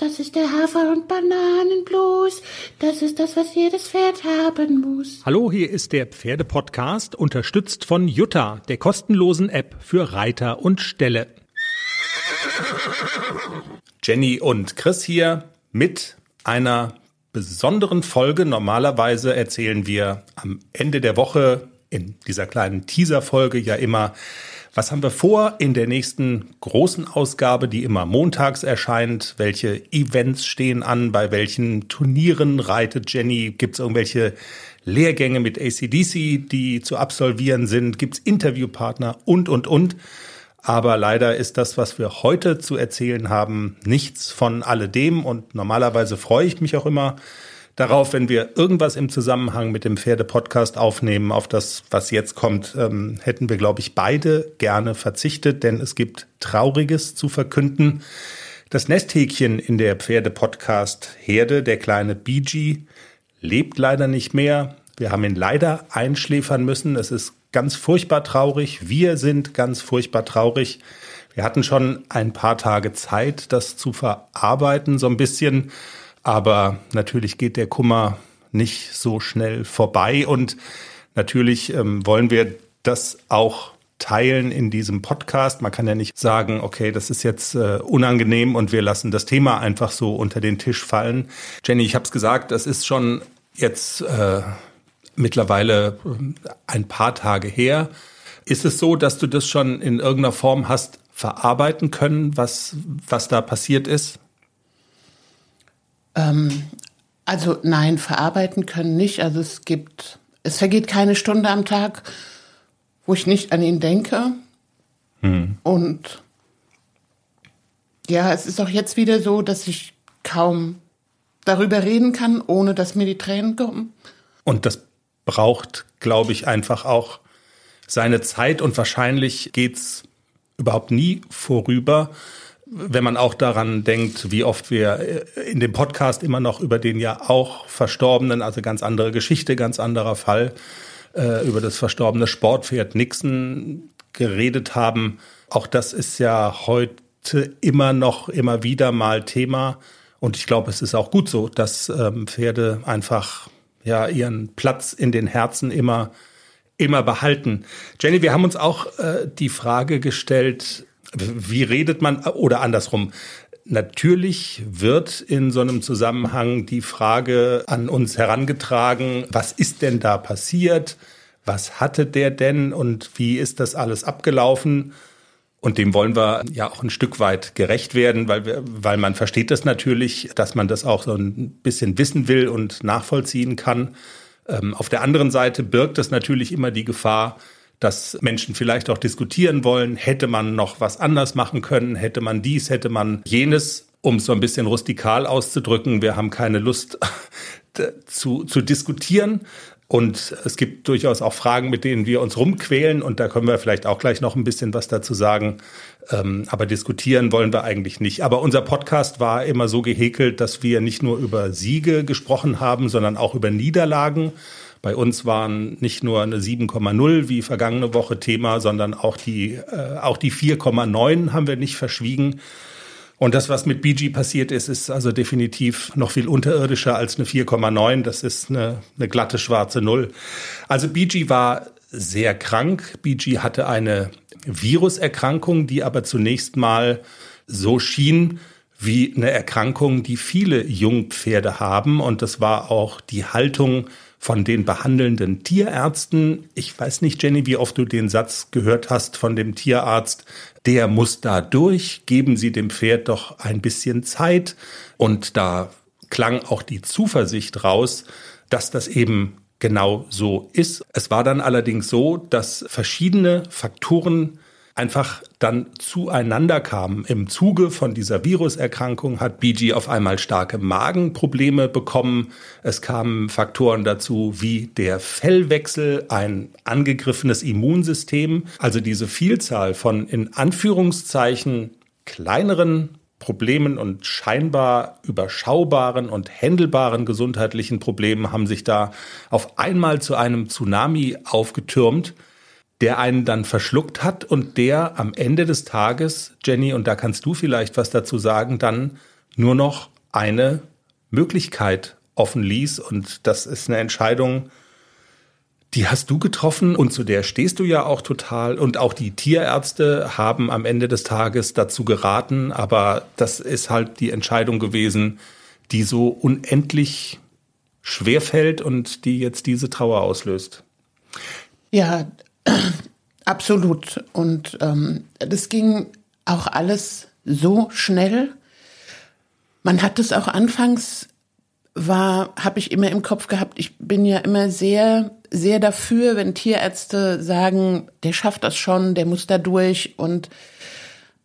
Das ist der Hafer- und Bananenblues. Das ist das, was jedes Pferd haben muss. Hallo, hier ist der Pferdepodcast, unterstützt von Jutta, der kostenlosen App für Reiter und Ställe. Jenny und Chris hier mit einer besonderen Folge. Normalerweise erzählen wir am Ende der Woche in dieser kleinen Teaser-Folge ja immer, was haben wir vor in der nächsten großen Ausgabe, die immer montags erscheint? Welche Events stehen an? Bei welchen Turnieren reitet Jenny? Gibt es irgendwelche Lehrgänge mit ACDC, die zu absolvieren sind? Gibt es Interviewpartner und, und, und? Aber leider ist das, was wir heute zu erzählen haben, nichts von alledem. Und normalerweise freue ich mich auch immer darauf, wenn wir irgendwas im Zusammenhang mit dem Pferde-Podcast aufnehmen. Auf das, was jetzt kommt, ähm, hätten wir, glaube ich, beide gerne verzichtet, denn es gibt Trauriges zu verkünden. Das Nesthäkchen in der Pferde-Podcast-Herde, der kleine BG, lebt leider nicht mehr. Wir haben ihn leider einschläfern müssen. Es ist ganz furchtbar traurig. Wir sind ganz furchtbar traurig. Wir hatten schon ein paar Tage Zeit, das zu verarbeiten, so ein bisschen. Aber natürlich geht der Kummer nicht so schnell vorbei. Und natürlich ähm, wollen wir das auch teilen in diesem Podcast. Man kann ja nicht sagen, okay, das ist jetzt äh, unangenehm und wir lassen das Thema einfach so unter den Tisch fallen. Jenny, ich habe es gesagt, das ist schon jetzt äh, mittlerweile äh, ein paar Tage her. Ist es so, dass du das schon in irgendeiner Form hast verarbeiten können, was, was da passiert ist? Ähm, also nein, verarbeiten können nicht. Also es gibt, es vergeht keine Stunde am Tag, wo ich nicht an ihn denke. Hm. Und ja, es ist auch jetzt wieder so, dass ich kaum darüber reden kann, ohne dass mir die Tränen kommen. Und das braucht, glaube ich, einfach auch seine Zeit und wahrscheinlich geht's überhaupt nie vorüber wenn man auch daran denkt, wie oft wir äh, in dem Podcast immer noch über den ja auch Verstorbenen, also ganz andere Geschichte, ganz anderer Fall, äh, über das verstorbene Sportpferd Nixon geredet haben. Auch das ist ja heute immer noch, immer wieder mal Thema. Und ich glaube, es ist auch gut so, dass ähm, Pferde einfach ja ihren Platz in den Herzen immer immer behalten. Jenny, wir haben uns auch äh, die Frage gestellt, wie redet man oder andersrum? Natürlich wird in so einem Zusammenhang die Frage an uns herangetragen, was ist denn da passiert? Was hatte der denn und wie ist das alles abgelaufen? Und dem wollen wir ja auch ein Stück weit gerecht werden, weil, wir, weil man versteht das natürlich, dass man das auch so ein bisschen wissen will und nachvollziehen kann. Ähm, auf der anderen Seite birgt das natürlich immer die Gefahr, dass Menschen vielleicht auch diskutieren wollen, hätte man noch was anders machen können, hätte man dies, hätte man jenes, um es so ein bisschen rustikal auszudrücken. Wir haben keine Lust zu, zu diskutieren. Und es gibt durchaus auch Fragen, mit denen wir uns rumquälen. Und da können wir vielleicht auch gleich noch ein bisschen was dazu sagen. Ähm, aber diskutieren wollen wir eigentlich nicht. Aber unser Podcast war immer so gehäkelt, dass wir nicht nur über Siege gesprochen haben, sondern auch über Niederlagen. Bei uns waren nicht nur eine 7,0 wie vergangene Woche Thema, sondern auch die, äh, auch die 4,9 haben wir nicht verschwiegen. Und das, was mit BG passiert ist, ist also definitiv noch viel unterirdischer als eine 4,9. Das ist eine, eine glatte schwarze Null. Also BG war sehr krank. BG hatte eine Viruserkrankung, die aber zunächst mal so schien, wie eine Erkrankung, die viele Jungpferde haben. Und das war auch die Haltung von den behandelnden Tierärzten. Ich weiß nicht, Jenny, wie oft du den Satz gehört hast von dem Tierarzt, der muss da durch, geben Sie dem Pferd doch ein bisschen Zeit. Und da klang auch die Zuversicht raus, dass das eben genau so ist. Es war dann allerdings so, dass verschiedene Faktoren einfach dann zueinander kamen. Im Zuge von dieser Viruserkrankung hat BG auf einmal starke Magenprobleme bekommen. Es kamen Faktoren dazu wie der Fellwechsel, ein angegriffenes Immunsystem. Also diese Vielzahl von in Anführungszeichen kleineren Problemen und scheinbar überschaubaren und händelbaren gesundheitlichen Problemen haben sich da auf einmal zu einem Tsunami aufgetürmt der einen dann verschluckt hat und der am Ende des Tages, Jenny, und da kannst du vielleicht was dazu sagen, dann nur noch eine Möglichkeit offen ließ. Und das ist eine Entscheidung, die hast du getroffen und zu der stehst du ja auch total. Und auch die Tierärzte haben am Ende des Tages dazu geraten. Aber das ist halt die Entscheidung gewesen, die so unendlich schwer fällt und die jetzt diese Trauer auslöst. Ja, absolut. Und ähm, das ging auch alles so schnell. Man hat es auch anfangs war, habe ich immer im Kopf gehabt, ich bin ja immer sehr, sehr dafür, wenn Tierärzte sagen, der schafft das schon, der muss da durch und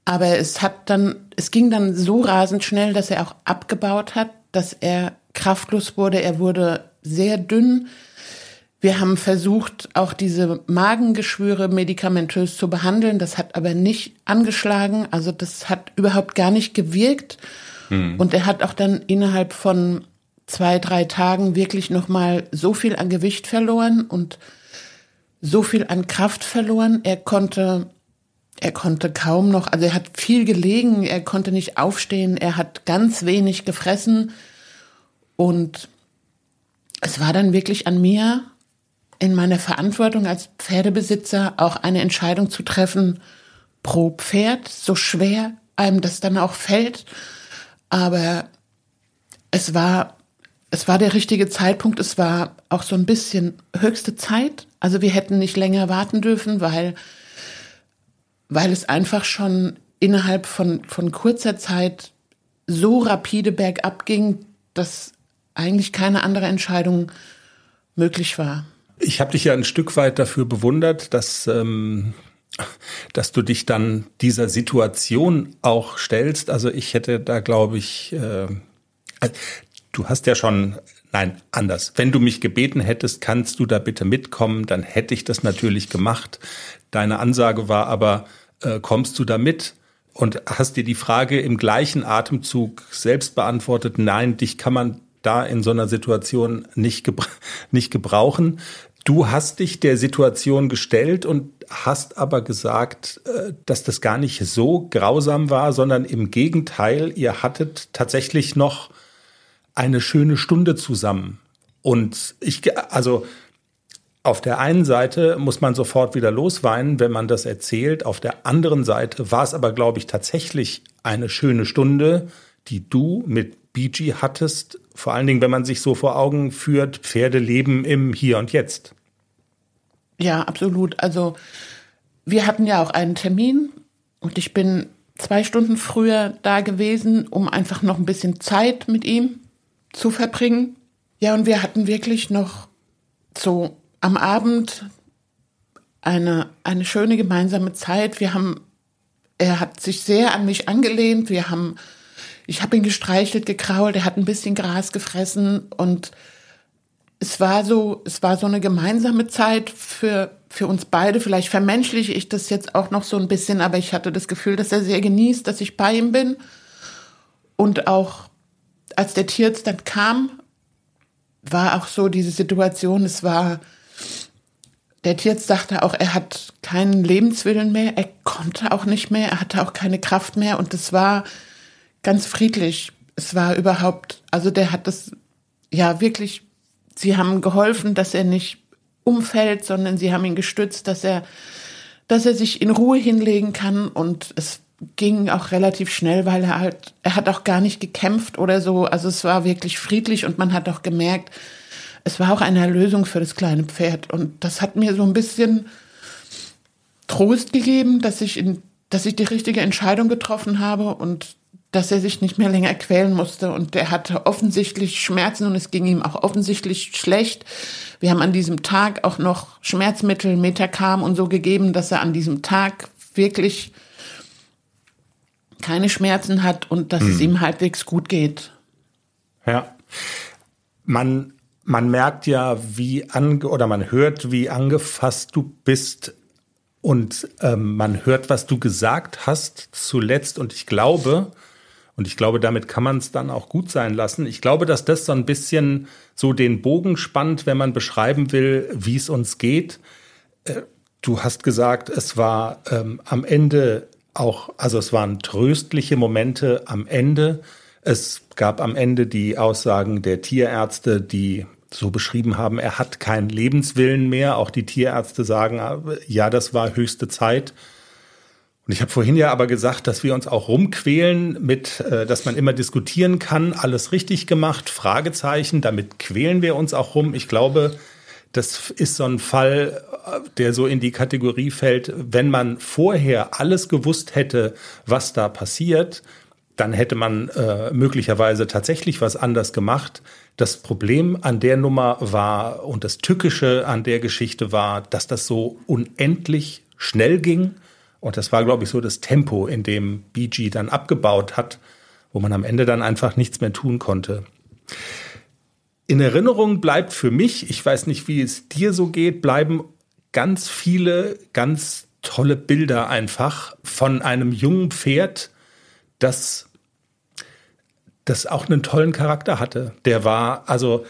aber es hat dann, es ging dann so rasend schnell, dass er auch abgebaut hat, dass er kraftlos wurde, er wurde sehr dünn. Wir haben versucht, auch diese Magengeschwüre medikamentös zu behandeln. Das hat aber nicht angeschlagen. Also das hat überhaupt gar nicht gewirkt. Hm. Und er hat auch dann innerhalb von zwei, drei Tagen wirklich nochmal so viel an Gewicht verloren und so viel an Kraft verloren. Er konnte, er konnte kaum noch, also er hat viel gelegen, er konnte nicht aufstehen, er hat ganz wenig gefressen und es war dann wirklich an mir, in meiner Verantwortung als Pferdebesitzer auch eine Entscheidung zu treffen pro Pferd, so schwer einem das dann auch fällt. Aber es war es war der richtige Zeitpunkt. Es war auch so ein bisschen höchste Zeit. Also wir hätten nicht länger warten dürfen, weil, weil es einfach schon innerhalb von, von kurzer Zeit so rapide bergab ging, dass eigentlich keine andere Entscheidung möglich war. Ich habe dich ja ein Stück weit dafür bewundert, dass, ähm, dass du dich dann dieser Situation auch stellst. Also ich hätte da, glaube ich, äh, Du hast ja schon, nein, anders. Wenn du mich gebeten hättest, kannst du da bitte mitkommen, dann hätte ich das natürlich gemacht. Deine Ansage war aber, äh, kommst du da mit? Und hast dir die Frage im gleichen Atemzug selbst beantwortet, nein, dich kann man da in so einer Situation nicht, gebra nicht gebrauchen. Du hast dich der Situation gestellt und hast aber gesagt, äh, dass das gar nicht so grausam war, sondern im Gegenteil, ihr hattet tatsächlich noch eine schöne Stunde zusammen. Und ich, also auf der einen Seite muss man sofort wieder losweinen, wenn man das erzählt. Auf der anderen Seite war es aber, glaube ich, tatsächlich eine schöne Stunde, die du mit BG hattest. Vor allen Dingen, wenn man sich so vor Augen führt, Pferde leben im Hier und Jetzt. Ja, absolut. Also wir hatten ja auch einen Termin und ich bin zwei Stunden früher da gewesen, um einfach noch ein bisschen Zeit mit ihm zu verbringen. Ja, und wir hatten wirklich noch so am Abend eine, eine schöne gemeinsame Zeit. Wir haben, er hat sich sehr an mich angelehnt. Wir haben, ich habe ihn gestreichelt, gekrault. Er hat ein bisschen Gras gefressen und es war so, es war so eine gemeinsame Zeit für, für uns beide. Vielleicht vermenschliche ich das jetzt auch noch so ein bisschen, aber ich hatte das Gefühl, dass er sehr genießt, dass ich bei ihm bin und auch als der Tierarzt dann kam, war auch so diese Situation, es war, der Tierarzt sagte auch, er hat keinen Lebenswillen mehr, er konnte auch nicht mehr, er hatte auch keine Kraft mehr und es war ganz friedlich. Es war überhaupt, also der hat das, ja wirklich, sie haben geholfen, dass er nicht umfällt, sondern sie haben ihn gestützt, dass er, dass er sich in Ruhe hinlegen kann und es ging auch relativ schnell, weil er halt, er hat auch gar nicht gekämpft oder so. Also es war wirklich friedlich und man hat auch gemerkt, es war auch eine Erlösung für das kleine Pferd. Und das hat mir so ein bisschen Trost gegeben, dass ich in, dass ich die richtige Entscheidung getroffen habe und dass er sich nicht mehr länger quälen musste. Und er hatte offensichtlich Schmerzen und es ging ihm auch offensichtlich schlecht. Wir haben an diesem Tag auch noch Schmerzmittel, Metacam und so gegeben, dass er an diesem Tag wirklich keine Schmerzen hat und dass hm. es ihm halbwegs gut geht. Ja. Man, man merkt ja, wie ange oder man hört, wie angefasst du bist und ähm, man hört, was du gesagt hast zuletzt und ich glaube, und ich glaube, damit kann man es dann auch gut sein lassen. Ich glaube, dass das so ein bisschen so den Bogen spannt, wenn man beschreiben will, wie es uns geht. Äh, du hast gesagt, es war ähm, am Ende auch, also es waren tröstliche Momente am Ende. Es gab am Ende die Aussagen der Tierärzte, die so beschrieben haben, er hat keinen Lebenswillen mehr. Auch die Tierärzte sagen, ja, das war höchste Zeit. Und ich habe vorhin ja aber gesagt, dass wir uns auch rumquälen mit, äh, dass man immer diskutieren kann, alles richtig gemacht, Fragezeichen, damit quälen wir uns auch rum. Ich glaube, das ist so ein Fall, äh, der so in die Kategorie fällt, wenn man vorher alles gewusst hätte, was da passiert, dann hätte man äh, möglicherweise tatsächlich was anders gemacht. Das Problem an der Nummer war und das Tückische an der Geschichte war, dass das so unendlich schnell ging. Und das war, glaube ich, so das Tempo, in dem BG dann abgebaut hat, wo man am Ende dann einfach nichts mehr tun konnte. In Erinnerung bleibt für mich, ich weiß nicht, wie es dir so geht, bleiben ganz viele ganz tolle Bilder einfach von einem jungen Pferd, das, das auch einen tollen Charakter hatte. Der war, also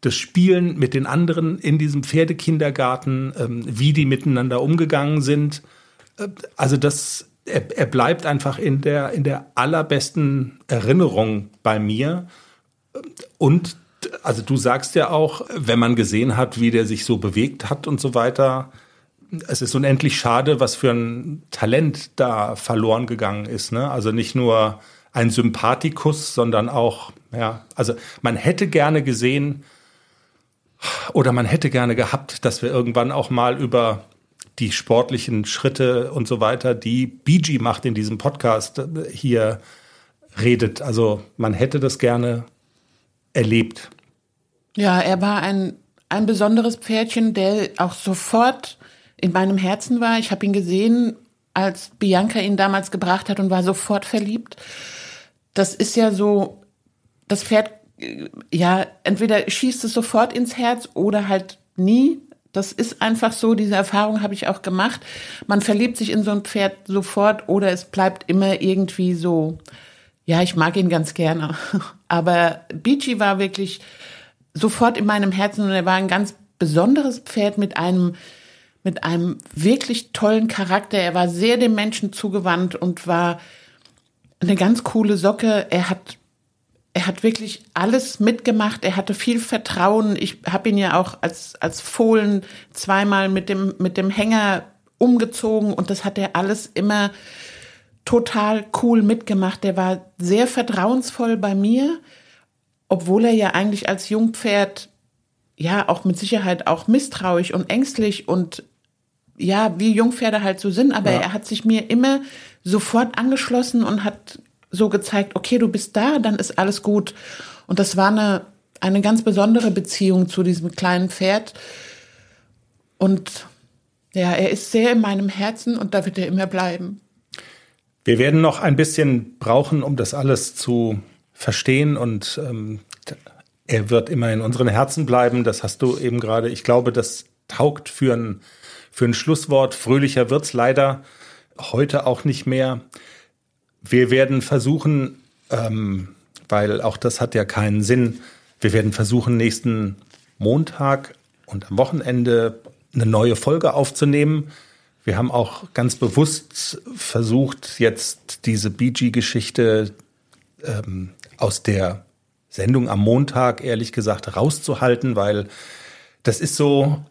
das Spielen mit den anderen in diesem Pferdekindergarten, ähm, wie die miteinander umgegangen sind. Also das, er, er, bleibt einfach in der, in der allerbesten Erinnerung bei mir. Und also du sagst ja auch, wenn man gesehen hat, wie der sich so bewegt hat und so weiter, es ist unendlich schade, was für ein Talent da verloren gegangen ist. Ne? Also nicht nur ein Sympathikus, sondern auch, ja, also man hätte gerne gesehen oder man hätte gerne gehabt, dass wir irgendwann auch mal über die sportlichen Schritte und so weiter, die BG macht in diesem Podcast hier redet. Also man hätte das gerne erlebt. Ja, er war ein, ein besonderes Pferdchen, der auch sofort in meinem Herzen war. Ich habe ihn gesehen, als Bianca ihn damals gebracht hat und war sofort verliebt. Das ist ja so, das Pferd, ja, entweder schießt es sofort ins Herz oder halt nie. Das ist einfach so, diese Erfahrung habe ich auch gemacht. Man verliebt sich in so ein Pferd sofort oder es bleibt immer irgendwie so, ja, ich mag ihn ganz gerne. Aber Beachy war wirklich sofort in meinem Herzen und er war ein ganz besonderes Pferd mit einem mit einem wirklich tollen Charakter. Er war sehr dem Menschen zugewandt und war eine ganz coole Socke. Er hat er hat wirklich alles mitgemacht. Er hatte viel Vertrauen. Ich habe ihn ja auch als als Fohlen zweimal mit dem mit dem Hänger umgezogen und das hat er alles immer total cool mitgemacht. Der war sehr vertrauensvoll bei mir, obwohl er ja eigentlich als Jungpferd ja auch mit Sicherheit auch misstrauisch und ängstlich und ja, wie Jungpferde halt so sind, aber ja. er hat sich mir immer sofort angeschlossen und hat so gezeigt, okay, du bist da, dann ist alles gut. Und das war eine, eine ganz besondere Beziehung zu diesem kleinen Pferd. Und ja, er ist sehr in meinem Herzen und da wird er immer bleiben. Wir werden noch ein bisschen brauchen, um das alles zu verstehen und ähm, er wird immer in unseren Herzen bleiben. Das hast du eben gerade. Ich glaube, das taugt für ein für ein Schlusswort. Fröhlicher wird's leider heute auch nicht mehr. Wir werden versuchen, ähm, weil auch das hat ja keinen Sinn, wir werden versuchen, nächsten Montag und am Wochenende eine neue Folge aufzunehmen. Wir haben auch ganz bewusst versucht, jetzt diese BG-Geschichte ähm, aus der Sendung am Montag, ehrlich gesagt, rauszuhalten, weil das ist so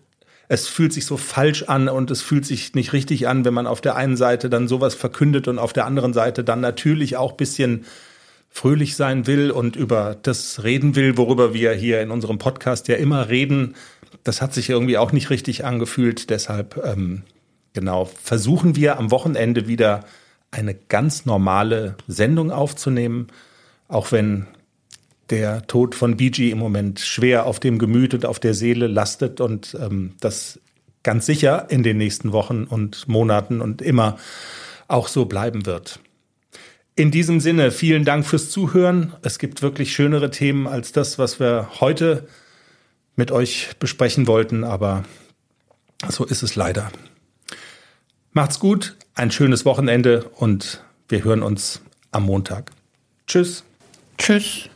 es fühlt sich so falsch an und es fühlt sich nicht richtig an, wenn man auf der einen Seite dann sowas verkündet und auf der anderen Seite dann natürlich auch bisschen fröhlich sein will und über das reden will, worüber wir hier in unserem Podcast ja immer reden. Das hat sich irgendwie auch nicht richtig angefühlt. Deshalb, ähm, genau, versuchen wir am Wochenende wieder eine ganz normale Sendung aufzunehmen, auch wenn der Tod von BG im Moment schwer auf dem Gemüt und auf der Seele lastet und ähm, das ganz sicher in den nächsten Wochen und Monaten und immer auch so bleiben wird. In diesem Sinne, vielen Dank fürs Zuhören. Es gibt wirklich schönere Themen als das, was wir heute mit euch besprechen wollten, aber so ist es leider. Macht's gut, ein schönes Wochenende und wir hören uns am Montag. Tschüss. Tschüss.